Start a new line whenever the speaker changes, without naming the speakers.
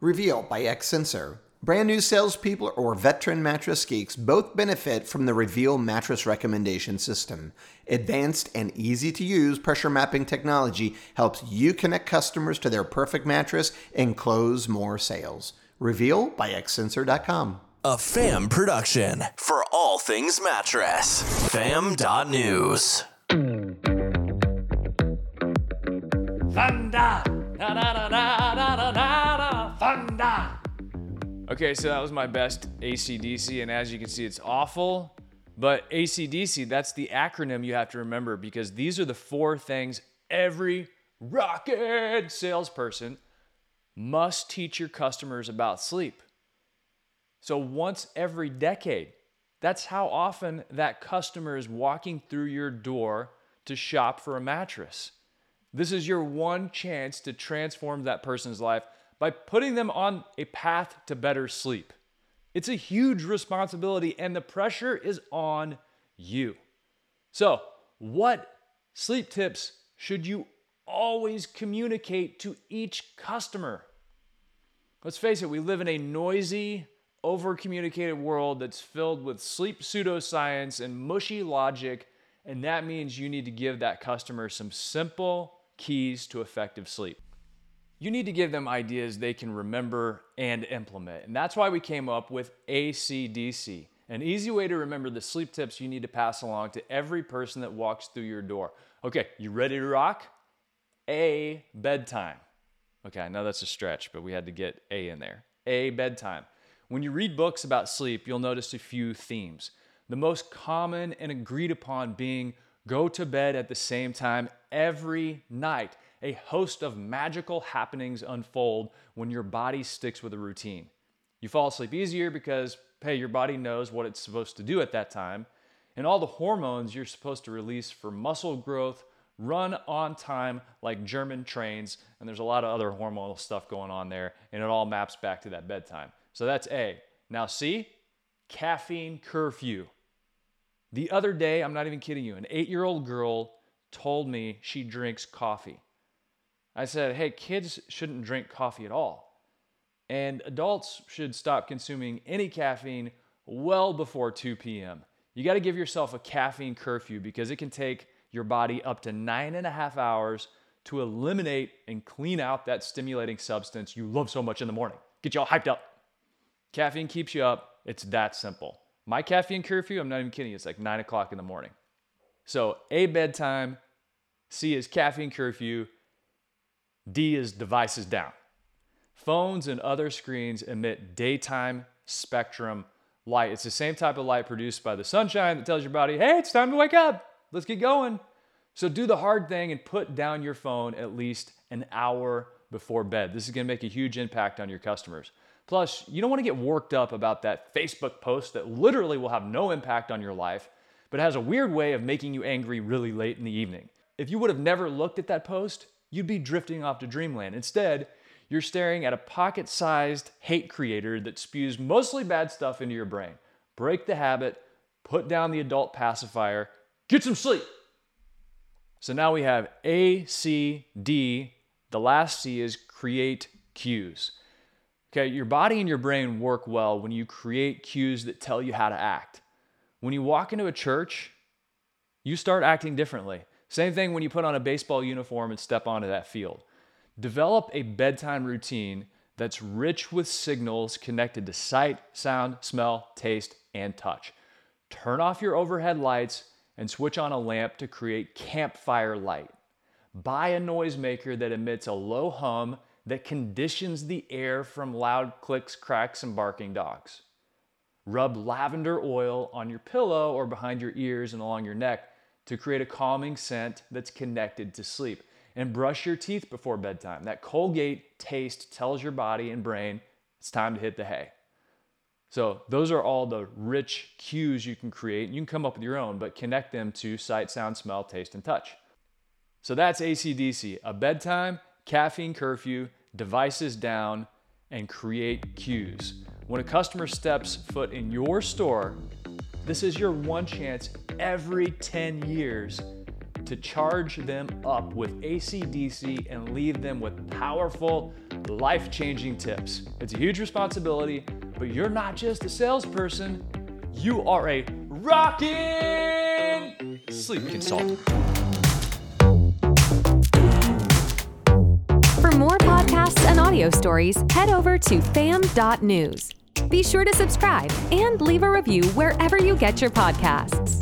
Reveal by XSENSOR. Brand new salespeople or veteran mattress geeks both benefit from the Reveal mattress recommendation system. Advanced and easy to use pressure mapping technology helps you connect customers to their perfect mattress and close more sales. Reveal by xsensor.com.
A fam production for all things mattress. Fam.news.
Okay, so that was my best ACDC, and as you can see, it's awful. But ACDC, that's the acronym you have to remember because these are the four things every rocket salesperson must teach your customers about sleep. So once every decade, that's how often that customer is walking through your door to shop for a mattress. This is your one chance to transform that person's life by putting them on a path to better sleep. It's a huge responsibility, and the pressure is on you. So, what sleep tips should you always communicate to each customer? Let's face it, we live in a noisy, over communicated world that's filled with sleep pseudoscience and mushy logic, and that means you need to give that customer some simple keys to effective sleep you need to give them ideas they can remember and implement. And that's why we came up with ACDC, an easy way to remember the sleep tips you need to pass along to every person that walks through your door. Okay, you ready to rock? A bedtime. Okay, I know that's a stretch, but we had to get A in there. A bedtime. When you read books about sleep, you'll notice a few themes. The most common and agreed upon being go to bed at the same time every night a host of magical happenings unfold when your body sticks with a routine. You fall asleep easier because, hey, your body knows what it's supposed to do at that time, and all the hormones you're supposed to release for muscle growth run on time like German trains, and there's a lot of other hormonal stuff going on there, and it all maps back to that bedtime. So that's A. Now, C, caffeine curfew. The other day, I'm not even kidding you, an eight year old girl told me she drinks coffee. I said, hey, kids shouldn't drink coffee at all. And adults should stop consuming any caffeine well before 2 p.m. You got to give yourself a caffeine curfew because it can take your body up to nine and a half hours to eliminate and clean out that stimulating substance you love so much in the morning. Get you all hyped up. Caffeine keeps you up. It's that simple. My caffeine curfew, I'm not even kidding, it's like nine o'clock in the morning. So, A, bedtime, C is caffeine curfew, D is devices down. Phones and other screens emit daytime spectrum light. It's the same type of light produced by the sunshine that tells your body, hey, it's time to wake up. Let's get going. So do the hard thing and put down your phone at least an hour before bed. This is gonna make a huge impact on your customers. Plus, you don't wanna get worked up about that Facebook post that literally will have no impact on your life, but has a weird way of making you angry really late in the evening. If you would have never looked at that post, you'd be drifting off to dreamland. Instead, you're staring at a pocket sized hate creator that spews mostly bad stuff into your brain. Break the habit, put down the adult pacifier, get some sleep. So now we have A, C, D. The last C is create cues. Okay, your body and your brain work well when you create cues that tell you how to act. When you walk into a church, you start acting differently. Same thing when you put on a baseball uniform and step onto that field. Develop a bedtime routine that's rich with signals connected to sight, sound, smell, taste, and touch. Turn off your overhead lights and switch on a lamp to create campfire light. Buy a noisemaker that emits a low hum that conditions the air from loud clicks, cracks, and barking dogs. Rub lavender oil on your pillow or behind your ears and along your neck to create a calming scent that's connected to sleep. And brush your teeth before bedtime. That Colgate taste tells your body and brain it's time to hit the hay. So, those are all the rich cues you can create. You can come up with your own, but connect them to sight, sound, smell, taste, and touch. So, that's ACDC a bedtime, caffeine curfew, devices down, and create cues. When a customer steps foot in your store, this is your one chance every 10 years to charge them up with ACDC and leave them with powerful, life changing tips. It's a huge responsibility, but you're not just a salesperson, you are a rocking sleep consultant.
For more podcasts and audio stories, head over to fam.news. Be sure to subscribe and leave a review wherever you get your podcasts.